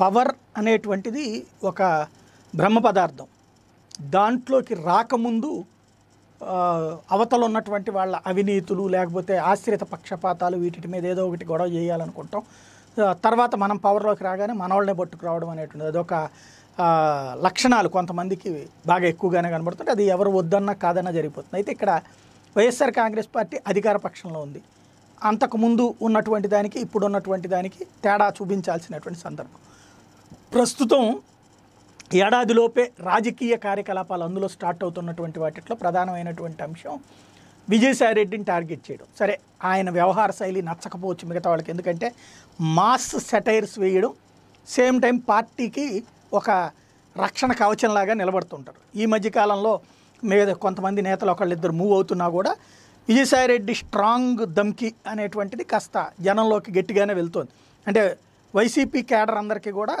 Power అనేటువంటిది ఒక బ్రహ్మ పదార్థం. దాంట్లోకి రాకముందు అవతలు అవతల ఉన్నటువంటి వాళ్ళ అవినీతులు లేకపోతే ఆశ్రిత పక్షపాతాలు వీటి మీద ఏదో ఒకటి గొడవ చేయాలనుకుంటాం. తర్వాత మనం పవర్లోకి రాగానే మనవాళ్ళనే పట్టుకురావడం అనేటువంటిది అదొక లక్షణాలు కొంతమందికి బాగా ఎక్కువగానే కనబడుతుంటే అది ఎవరు వద్దన్నా కాదన్నా జరిగిపోతుంది. అయితే ఇక్కడ వైఎస్ఆర్ కాంగ్రెస్ పార్టీ అధికార పక్షంలో ఉంది. అంతకుముందు ఉన్నటువంటి దానికి ఇప్పుడు ఉన్నటువంటి దానికి తేడా చూపించాల్సినటువంటి సందర్భం. ప్రస్తుతం ఏడాదిలోపే రాజకీయ కార్యకలాపాలు అందులో స్టార్ట్ అవుతున్నటువంటి వాటిలో ప్రధానమైనటువంటి అంశం విజయసాయి రెడ్డిని టార్గెట్ చేయడం. సరే ఆయన వ్యవహార శైలి నచ్చకపోవచ్చు మిగతా వాళ్ళకి. ఎందుకంటే మాస్ సెటైర్స్ వేయడం సేమ్ టైం పార్టీకి ఒక రక్షణ కవచంలాగా నిలబడుతుంటారు. ఈ మధ్యకాలంలో మీద కొంతమంది నేతలు ఒకళ్ళిద్దరు మూవ్ అవుతున్నా కూడా విజయసాయి రెడ్డి స్ట్రాంగ్ దమ్కి అనేటువంటిది కాస్త జనంలోకి గట్టిగానే వెళ్తుంది. అంటే వైసీపీ క్యాడర్ అందరికీ కూడా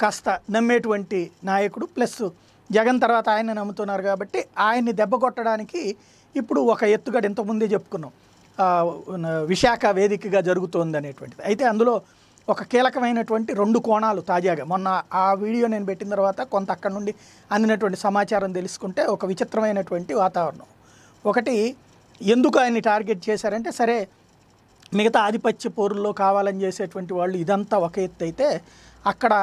కాస్త నమ్మేటువంటి నాయకుడు. ప్లస్ జగన్ తర్వాత ఆయన నమ్ముతున్నారు కాబట్టి ఆయన్ని దెబ్బ కొట్టడానికి ఇప్పుడు ఒక ఎత్తుగడ ఇంతకుముందే చెప్పుకున్నాం. విశాఖ వేదికగా జరుగుతోంది అనేటువంటిది అయితే అందులో ఒక కీలకమైనటువంటి రెండు కోణాలు తాజాగా. మొన్న ఆ వీడియో నేను పెట్టిన తర్వాత కొంత అక్కడ నుండి అందినటువంటి సమాచారం తెలుసుకుంటే ఒక విచిత్రమైనటువంటి వాతావరణం. ఒకటి ఎందుకు ఆయన్ని టార్గెట్ చేశారంటే సరే మిగతా ఆధిపత్య పోరుల్లో కావాలని చేసేటువంటి వాళ్ళు ఇదంతా ఒక ఎత్తు అయితే అక్కడ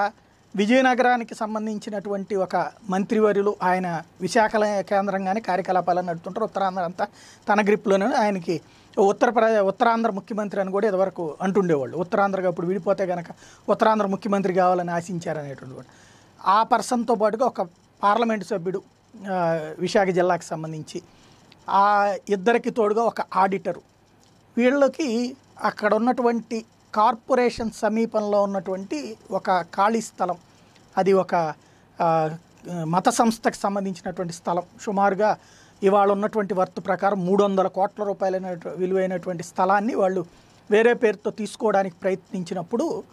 విజయనగరానికి సంబంధించినటువంటి ఒక మంత్రివర్యులు ఆయన విశాఖ కేంద్రంగానే కార్యకలాపాలను నడుపుతుంటారు. ఉత్తరాంధ్ర అంతా తన గ్రిప్లోనే ఆయనకి ఉత్తరప్రదేశ్ ఉత్తరాంధ్ర ముఖ్యమంత్రి అని కూడా ఇదివరకు అంటుండేవాళ్ళు. ఉత్తరాంధ్రగా ఇప్పుడు విడిపోతే కనుక ఉత్తరాంధ్ర ముఖ్యమంత్రి కావాలని ఆశించారనేటువంటి వాడు. ఆ పర్సన్తో పాటుగా ఒక పార్లమెంటు సభ్యుడు విశాఖ జిల్లాకు సంబంధించి ఆ ఇద్దరికి తోడుగా ఒక ఆడిటరు వీళ్ళకి అక్కడ ఉన్నటువంటి కార్పొరేషన్ సమీపంలో ఉన్నటువంటి ఒక ఖాళీ స్థలం. అది ఒక మత సంస్థకు సంబంధించినటువంటి స్థలం. సుమారుగా ఇవాళ ఉన్నటువంటి వర్త్ ప్రకారం మూడు వందల కోట్ల రూపాయలైన విలువైనటువంటి స్థలాన్ని వాళ్ళు వేరే పేరుతో తీసుకోవడానికి ప్రయత్నించినప్పుడు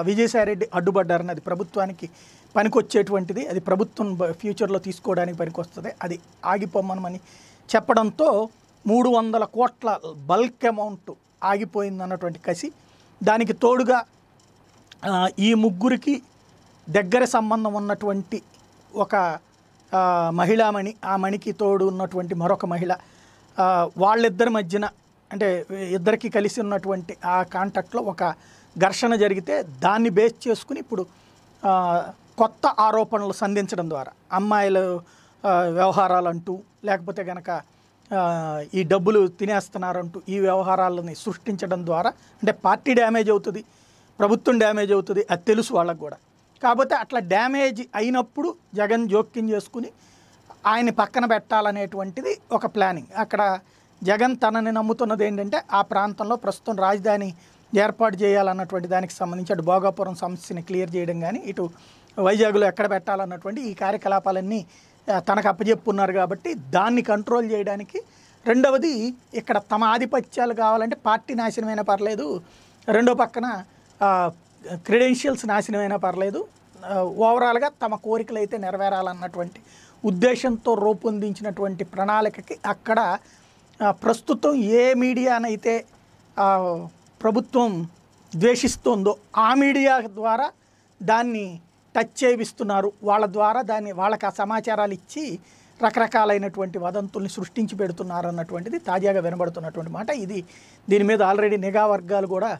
విజయసాయిరెడ్డి అడ్డుపడ్డారని అది ప్రభుత్వానికి పనికొచ్చేటువంటిది. అది ప్రభుత్వం బ- ఫ్యూచర్లో తీసుకోవడానికి పనికొస్తుంది. అది ఆగిపోమనమని చెప్పడంతో మూడు వందల కోట్ల బల్క్ అమౌంట్ ఆగిపోయింది అన్నటువంటి కసి. దానికి తోడుగా ఈ ముగ్గురికి దగ్గర సంబంధం ఉన్నటువంటి ఒక మహిళామణి ఆ మణికి తోడు ఉన్నటువంటి మరొక మహిళ వాళ్ళిద్దరి మధ్యన అంటే ఇద్దరికి కలిసి ఉన్నటువంటి ఆ కాంటాక్ట్లో ఒక ఘర్షణ జరిగితే దాన్ని బేస్ చేసుకుని ఇప్పుడు కొత్త ఆరోపణలు సంధించడం ద్వారా అమ్మాయిల వ్యవహారాలు వ్యవహారాలంటూ లేకపోతే కనుక ఈ డబ్బులు తినేస్తున్నారంటూ ఈ వ్యవహారాలని సృష్టించడం ద్వారా అంటే పార్టీ డ్యామేజ్ అవుతుంది ప్రభుత్వం డ్యామేజ్ అవుతుంది అది తెలుసు వాళ్ళకు కూడా. కాకపోతే అట్లా డ్యామేజ్ అయినప్పుడు జగన్ జోక్యం చేసుకుని ఆయన్ని పక్కన పెట్టాలనేటువంటిది ఒక ప్లానింగ్. అక్కడ జగన్ తనని నమ్ముతున్నది ఏంటంటే ఆ ప్రాంతంలో ప్రస్తుతం రాజధాని ఏర్పాటు చేయాలన్నటువంటి దానికి సంబంధించి అటు భోగాపురం సమస్యని క్లియర్ చేయడం కానీ ఇటు వైజాగ్లో ఎక్కడ పెట్టాలన్నటువంటి ఈ కార్యకలాపాలన్నీ తనకు అప్పచెప్పున్నారు కాబట్టి దాన్ని కంట్రోల్ చేయడానికి రెండవది ఇక్కడ తమ ఆధిపత్యాలు కావాలంటే పార్టీ నాశనమైనా పర్లేదు రెండో పక్కన క్రెడెన్షియల్స్ నాశనమైనా పర్లేదు ఓవరాల్గా తమ కోరికలు అయితే నెరవేరాలన్నటువంటి ఉద్దేశంతో రూపొందించినటువంటి ప్రణాళికకి అక్కడ ప్రస్తుతం ఏ మీడియానైతే ప్రభుత్వం ద్వేషిస్తోందో ఆ మీడియా ద్వారా దాన్ని టచ్ చేయిస్తున్నారు. వాళ్ళ ద్వారా దాన్ని వాళ్ళకి ఆ సమాచారాలు ఇచ్చి రకరకాలైనటువంటి వదంతుల్ని సృష్టించి పెడుతున్నారు అన్నటువంటిది తాజాగా వినబడుతున్నటువంటి మాట. ఇది దీని మీద ఆల్రెడీ నిఘా వర్గాలు కూడా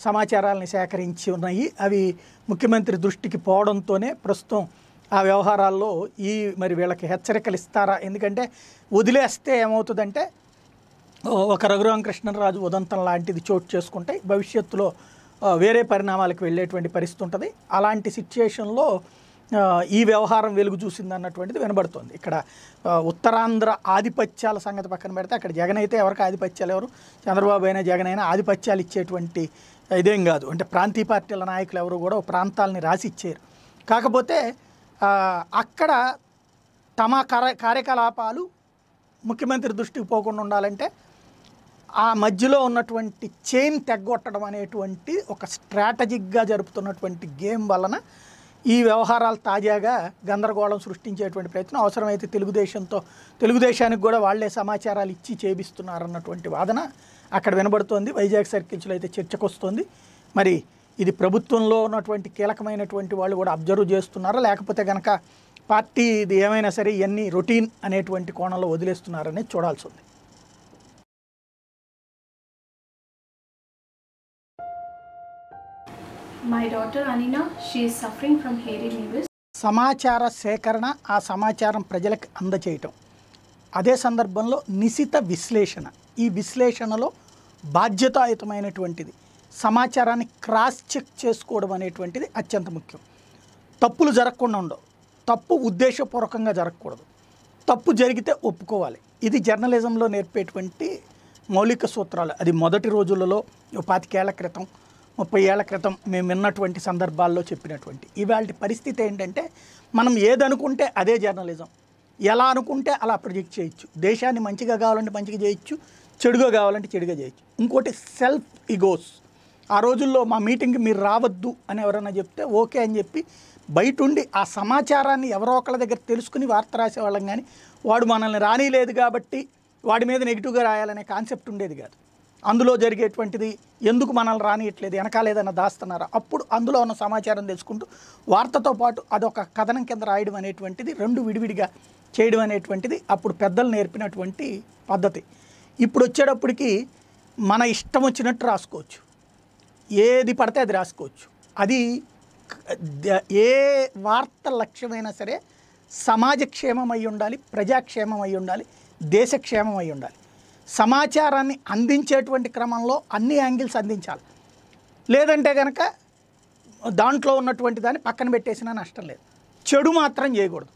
సమాచారాలను సేకరించి ఉన్నాయి. అవి ముఖ్యమంత్రి దృష్టికి పోవడంతోనే ప్రస్తుతం ఆ వ్యవహారాల్లో ఈ మరి వీళ్ళకి హెచ్చరికలు ఇస్తారా? ఎందుకంటే వదిలేస్తే ఏమవుతుందంటే ఒక రఘురామకృష్ణరాజు ఉదంతం లాంటిది చోటు చేసుకుంటే భవిష్యత్తులో వేరే పరిణామాలకు వెళ్ళేటువంటి పరిస్థితి ఉంటుంది. అలాంటి సిచ్యుయేషన్లో ఈ వ్యవహారం వెలుగు చూసింది అన్నటువంటిది వినబడుతుంది. ఇక్కడ ఉత్తరాంధ్ర ఆధిపత్యాల సంగతి పక్కన పెడితే అక్కడ జగన్ అయితే ఎవరికి ఆధిపత్యాలు ఎవరు? చంద్రబాబు అయినా జగన్ అయినా ఆధిపత్యాలు ఇచ్చేటువంటి ఇదేం కాదు. అంటే ప్రాంతీయ పార్టీల నాయకులు ఎవరు కూడా ప్రాంతాలని రాసి ఇచ్చారు కాకపోతే అక్కడ తమ కార్య కార్యకలాపాలు ముఖ్యమంత్రి దృష్టికి పోకుండా ఉండాలంటే ఆ మధ్యలో ఉన్నటువంటి చైన్ తెగ్గొట్టడం అనేటువంటి ఒక స్ట్రాటజిక్గా జరుపుతున్నటువంటి గేమ్ వలన ఈ వ్యవహారాలు తాజాగా గందరగోళం సృష్టించేటువంటి ప్రయత్నం. అవసరమైతే తెలుగుదేశంతో తెలుగుదేశానికి కూడా వాళ్ళే సమాచారాలు ఇచ్చి చేపిస్తున్నారన్నటువంటి వాదన అక్కడ వినబడుతోంది. వైజాగ్ సర్కిల్స్లో అయితే చర్చకొస్తోంది. మరి ఇది ప్రభుత్వంలో ఉన్నటువంటి కీలకమైనటువంటి వాళ్ళు కూడా అబ్జర్వ్ చేస్తున్నారా? లేకపోతే కనుక పార్టీ ఇది ఏమైనా సరే ఇవన్నీ రొటీన్ అనేటువంటి కోణంలో వదిలేస్తున్నారనేది చూడాల్సి ఉంది. My daughter అనినా she is suffering from hairy సమాచార సేకరణ ఆ సమాచారం ప్రజలకు అందచేయటం. అదే సందర్భంలో నిశిత విశ్లేషణ. ఈ విశ్లేషణలో బాధ్యతాయుతమైనటువంటిది సమాచారాన్ని క్రాస్ చెక్ చేసుకోవడం అనేటువంటిది అత్యంత ముఖ్యం. తప్పులు జరగకుండా ఉండవు. తప్పు ఉద్దేశపూర్వకంగా జరగకూడదు. తప్పు జరిగితే ఒప్పుకోవాలి. ఇది జర్నలిజంలో నేర్పేటువంటి మౌలిక సూత్రాలు. అది మొదటి రోజులలో ఓ పాతికేళ్ళ క్రితం ముప్పై ఏళ్ళ క్రితం మేము విన్నటువంటి సందర్భాల్లో చెప్పినటువంటి ఇవాళ పరిస్థితి ఏంటంటే మనం ఏదనుకుంటే అదే జర్నలిజం. ఎలా అనుకుంటే అలా ప్రొజెక్ట్ చేయొచ్చు. దేశాన్ని మంచిగా కావాలంటే మంచిగా చేయొచ్చు చెడుగా కావాలంటే చెడుగా చేయొచ్చు. ఇంకోటి సెల్ఫ్ ఇగోస్. ఆ రోజుల్లో మా మీటింగ్కి మీరు రావద్దు అని ఎవరైనా చెప్తే ఓకే అని చెప్పి బయట ఉండి ఆ సమాచారాన్ని ఎవరో ఒకళ్ళ దగ్గర తెలుసుకుని వార్త రాసేవాళ్ళం కానీ వాడు మనల్ని రానిలేదు కాబట్టి వాడి మీద నెగిటివ్గా రాయాలనే కాన్సెప్ట్ ఉండేది కాదు. అందులో జరిగేటువంటిది ఎందుకు మనల్ని రానియట్లేదు వెనకాల ఏదైనా దాస్తున్నారా? అప్పుడు అందులో ఉన్న సమాచారం తెలుసుకుంటూ వార్తతో పాటు అదొక కథనం కింద రాయడం అనేటువంటిది రెండు విడివిడిగా చేయడం అనేటువంటిది అప్పుడు పెద్దలు నేర్పినటువంటి పద్ధతి. ఇప్పుడు వచ్చేటప్పటికి మన ఇష్టం వచ్చినట్టు రాసుకోవచ్చు. ఏది పడితే అది రాసుకోవచ్చు. అది ఏ వార్త లక్ష్యమైనా సరే సమాజ క్షేమం అయి ఉండాలి ప్రజాక్షేమం అయి ఉండాలి దేశ క్షేమం అయి ఉండాలి. సమాచారాన్ని అందించేటువంటి క్రమంలో అన్ని యాంగిల్స్ అందించాలి. లేదంటే కనుక దాంట్లో ఉన్నటువంటి దాన్ని పక్కన పెట్టేసినా నష్టం లేదు. చెడు మాత్రం చేయకూడదు.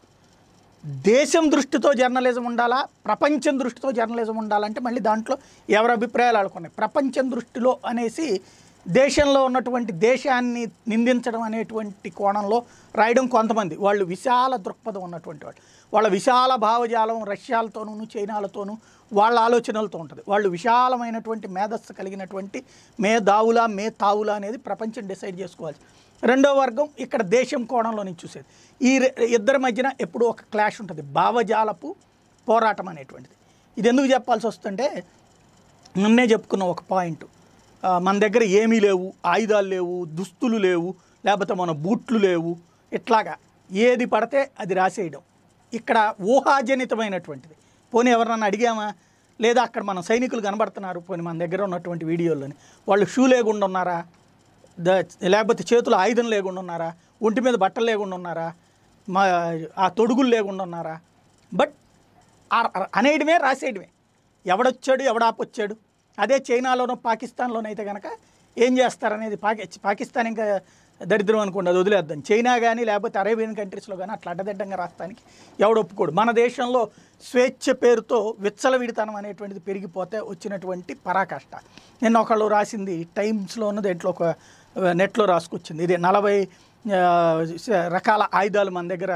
దేశం దృష్టితో జర్నలిజం ఉండాలా? ప్రపంచం దృష్టితో జర్నలిజం ఉండాలంటే మళ్ళీ దాంట్లో ఎవరి అభిప్రాయాలు ఆడుకున్నాయి? ప్రపంచం దృష్టిలో అనేసి దేశంలో ఉన్నటువంటి దేశాన్ని నిందించడం అనేటువంటి కోణంలో రాయడం కొంతమంది. వాళ్ళు విశాల దృక్పథం ఉన్నటువంటి వాళ్ళు. వాళ్ళ విశాల భావజాలం రష్యాలతోనూ చైనాలతోనూ వాళ్ళ ఆలోచనలతో ఉంటుంది. వాళ్ళు విశాలమైనటువంటి మేధస్సు కలిగినటువంటి మే దావులా మే తావులా అనేది ప్రపంచం డిసైడ్ చేసుకోవాలి రెండో వర్గం ఇక్కడ దేశం కోణంలో నుంచి చూసేది. ఈ ఇద్దరి మధ్యన ఎప్పుడూ ఒక క్లాష్ ఉంటుంది. భావజాలపు పోరాటం అనేటువంటిది. ఇది ఎందుకు చెప్పాల్సి వస్తుంటే నిన్నే చెప్పుకున్న ఒక పాయింట్. మన దగ్గర ఏమీ లేవు ఆయుధాలు లేవు దుస్తులు లేవు లేకపోతే మన బూట్లు లేవు. ఇట్లాగా ఏది పడితే అది రాసేయడం. ఇక్కడ ఊహాజనితమైనటువంటిది. పోనీ ఎవరన్నా అడిగామా? లేదా అక్కడ మన సైనికులు కనబడుతున్నారు పోనీ మన దగ్గర ఉన్నటువంటి వీడియోలోని వాళ్ళు షూ లేకుండా ఉన్నారా? ద లేకపోతే చేతులు ఆయుధం లేకుండా ఉన్నారా? ఒంటి మీద బట్టలు లేకుండా ఉన్నారా? మా ఆ తొడుగులు లేకుండా ఉన్నారా? బట్ అనేయడమే రాసేయడమే. ఎవడొచ్చాడు? ఎవడాపొచ్చాడు? అదే చైనాలోనో పాకిస్తాన్లోనో అయితే కనుక ఏం చేస్తారనేది పాకి పాకిస్తాన్ ఇంకా దరిద్రం అనుకోండి అది వదిలేద్దాం. చైనా కానీ లేకపోతే అరేబియన్ కంట్రీస్లో కానీ అట్లా అడ్డదిడ్డంగా రాస్తానికి ఎవడు ఒప్పుకోడు. మన దేశంలో స్వేచ్ఛ పేరుతో విచ్చలవిడితనం అనేటువంటిది పెరిగిపోతే వచ్చినటువంటి పరాకాష్ట. నిన్న ఒకళ్ళు రాసింది టైమ్స్లో ఉన్న దేంట్లో ఒక నెట్లో రాసుకొచ్చింది. ఇది నలభై రకాల ఆయుధాలు మన దగ్గర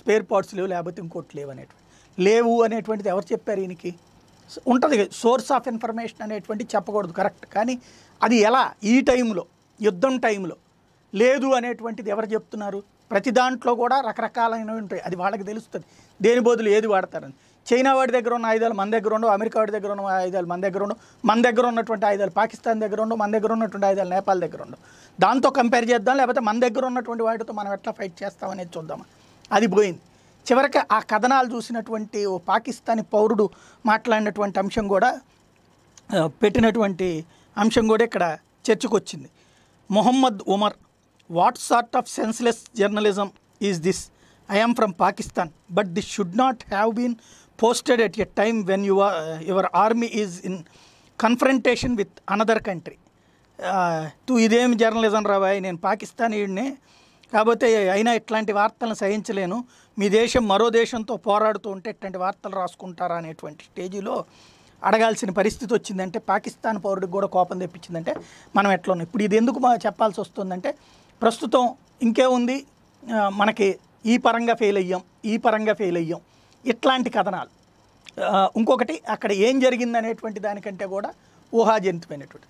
స్పేర్ పార్ట్స్ లేవు లేకపోతే ఇంకోటి లేవు అనేటువంటి లేవు అనేటువంటిది ఎవరు చెప్పారు ఈయనకి? ఉంటుంది. సోర్స్ ఆఫ్ ఇన్ఫర్మేషన్ అనేటువంటి చెప్పకూడదు. కరెక్ట్ కానీ అది ఎలా? ఈ టైంలో యుద్ధం టైంలో. లేదు అనేటువంటిది ఎవరు చెప్తున్నారు? ప్రతి దాంట్లో కూడా రకరకాలైనవి ఉంటాయి. అది వాళ్ళకి తెలుస్తుంది. దేని బదులు ఏది వాడతారని. చైనా వాడి దగ్గర ఉన్న ఆయుధాలు మన దగ్గర ఉండవు. అమెరికా వాడి దగ్గర ఉన్న ఆయుధాలు మన దగ్గర ఉండవు. మన దగ్గర ఉన్నటువంటి ఆయుధాలు పాకిస్తాన్ దగ్గర ఉండవు. మన దగ్గర ఉన్నటువంటి ఆయుధాలు నేపాల్ దగ్గర ఉండవు. దాంతో కంపేర్ చేద్దాం. లేకపోతే మన దగ్గర ఉన్నటువంటి వాటితో మనం ఎట్లా ఫైట్ చేస్తామనేది చూద్దాం అది పోయింది. చివరికి ఆ కథనాలు చూసినటువంటి ఓ పాకిస్తానీ పౌరుడు మాట్లాడినటువంటి అంశం కూడా పెట్టినటువంటి అంశం కూడా ఇక్కడ చర్చకొచ్చింది. Mohammad Umar what sort of senseless journalism is this I from Pakistan but this should not have been posted at a time when your your army is in confrontation with another country తూ ఇదేం journalism రాబాయ్ నేను పాకిస్తానీయుడిని కాకపోతే అయినా ఇట్లాంటి వార్తలను సహించలేను. మీ దేశం మరో దేశంతో పోరాడుతూ ఉంటే ఇట్లాంటి వార్తలు రాసుకుంటారా అనేటువంటి స్టేజీలో అడగాల్సిన పరిస్థితి వచ్చిందంటే పాకిస్తాన్ పౌరుడికి కూడా కోపం తెప్పించిందంటే మనం ఎట్లా ఇప్పుడు ఇది ఎందుకు చెప్పాల్సి వస్తుందంటే ప్రస్తుతం ఇంకేముంది ఉంది. మనకి ఈ పరంగా ఫెయిల్ అయ్యాం ఈ పరంగా ఫెయిల్ అయ్యాం. ఇట్లాంటి కథనాలు. ఇంకొకటి అక్కడ ఏం జరిగింది అనేటువంటి దానికంటే కూడా ఊహాజనితమైనటువంటి.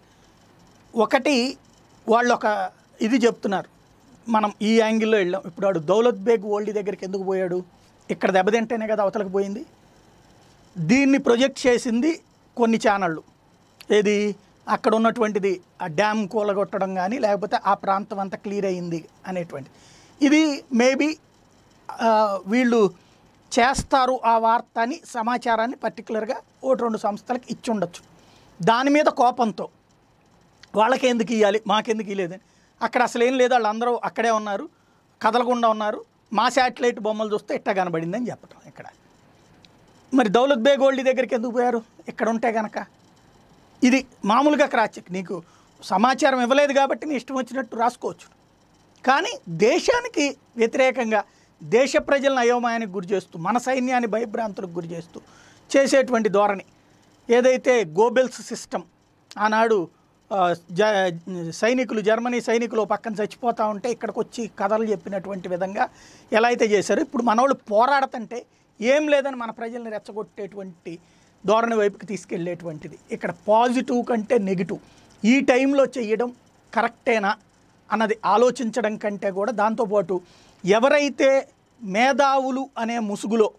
ఒకటి వాళ్ళు ఒక ఇది చెప్తున్నారు. మనం ఈ యాంగిల్లో వెళ్ళాం. ఇప్పుడు వాడు దౌలత్ బేగ్ ఓల్డ్ దగ్గరికి ఎందుకు పోయాడు? ఇక్కడ దెబ్బతింటేనే కదా అవతలకు పోయింది. దీన్ని ప్రొజెక్ట్ చేసింది కొన్ని ఛానళ్ళు. ఏది? అక్కడ ఉన్నటువంటిది ఆ డ్యామ్ కూలగొట్టడం కానీ లేకపోతే ఆ ప్రాంతం అంతా క్లియర్ అయ్యింది అనేటువంటి ఇది మేబీ వీళ్ళు చేస్తారు ఆ వార్త అని సమాచారాన్ని పర్టికులర్గా ఒకటి రెండు సంస్థలకు ఇచ్చి ఉండొచ్చు. దాని మీద కోపంతో. వాళ్ళకి ఎందుకు ఇవ్వాలి మాకెందుకు ఇవ్వలేదని అక్కడ అసలు ఏం లేదు వాళ్ళందరూ అక్కడే ఉన్నారు కదలకుండా ఉన్నారు. మా శాటిలైట్ బొమ్మలు చూస్తే ఇట్టా కనబడిందని చెప్పటం ఇక్కడ. మరి దౌలత్ బే గోల్డ్ దగ్గరికి ఎందుకు పోయారు? ఇక్కడ ఉంటే కనుక ఇది మామూలుగా క్రాస్ చెక్. నీకు సమాచారం ఇవ్వలేదు కాబట్టి నీ ఇష్టం వచ్చినట్టు రాసుకోవచ్చు. కానీ దేశానికి వ్యతిరేకంగా దేశ ప్రజలను అయోమయానికి గురి చేస్తూ మన సైన్యాన్ని భయభ్రాంతులకు గురి చేస్తూ చేసేటువంటి ధోరణి ఏదైతే గోబెల్స్ సిస్టమ్ ఆనాడు సైనికులు జర్మనీ సైనికులు పక్కన చచ్చిపోతూ ఉంటే ఇక్కడికి వచ్చి కథలు చెప్పినటువంటి విధంగా ఎలా అయితే చేశారో ఇప్పుడు మనవాళ్ళు పోరాడుతుంటే ఏం లేదని మన ప్రజల్ని రెచ్చగొట్టేటువంటి ధోరణి వైపుకి తీసుకెళ్ళేటువంటిది ఇక్కడ పాజిటివ్ కంటే నెగిటివ్. ఈ టైంలో చేయడం కరెక్టేనా అన్నది ఆలోచించడం కంటే కూడా దాంతోపాటు ఎవరైతే మేధావులు అనే ముసుగులో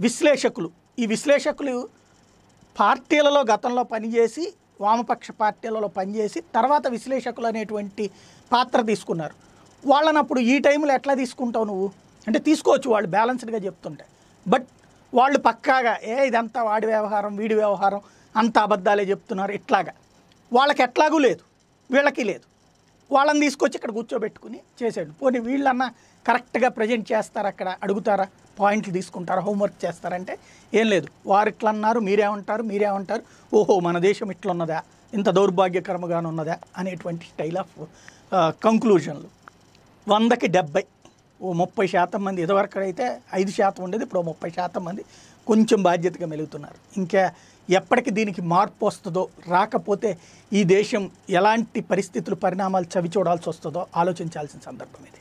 విశ్లేషకులు ఈ విశ్లేషకులు పార్టీలలో గతంలో పనిచేసి వామపక్ష పార్టీలలో పనిచేసి తర్వాత విశ్లేషకులు అనేటువంటి పాత్ర తీసుకున్నారు. వాళ్ళని అప్పుడు ఈ టైంలో ఎట్లా తీసుకుంటావు నువ్వు? అంటే తీసుకోవచ్చు వాళ్ళు బ్యాలెన్స్డ్గా చెప్తుంటే. బట్ వాళ్ళు పక్కాగా ఏ ఇదంతా వాడి వ్యవహారం వీడి వ్యవహారం అంత అబద్ధాలే చెప్తున్నారు ఇట్లాగా. వాళ్ళకి ఎట్లాగూ లేదు. వీళ్ళకి లేదు. వాళ్ళని తీసుకొచ్చి ఇక్కడ కూర్చోబెట్టుకుని చేసాడు పోనీ వీళ్ళన్నా కరెక్ట్గా ప్రజెంట్ చేస్తారా అక్కడ? అడుగుతారా? పాయింట్లు తీసుకుంటారా? హోంవర్క్ చేస్తారంటే ఏం లేదు. వారు ఇట్లా అన్నారు మీరేమంటారు మీరేమంటారు ఓహో మన దేశం ఇట్లా ఉన్నదా ఇంత దౌర్భాగ్యకరముగానున్నదా? అనేటువంటి స్టైల్ ఆఫ్ కంక్లూజన్లు వందకి డెబ్బై ఓ ముప్పై శాతం మంది ఇదివరకు అయితే ఐదు శాతం ఉండేది ఇప్పుడు ముప్పై శాతం మంది కొంచెం బాధ్యతగా మెలుగుతున్నారు. ఇంకా ఎప్పటికి దీనికి మార్పు వస్తుందో రాకపోతే ఈ దేశం ఎలాంటి పరిస్థితులు పరిణామాలు చవి చూడాల్సి వస్తుందో ఆలోచించాల్సిన సందర్భం ఇది.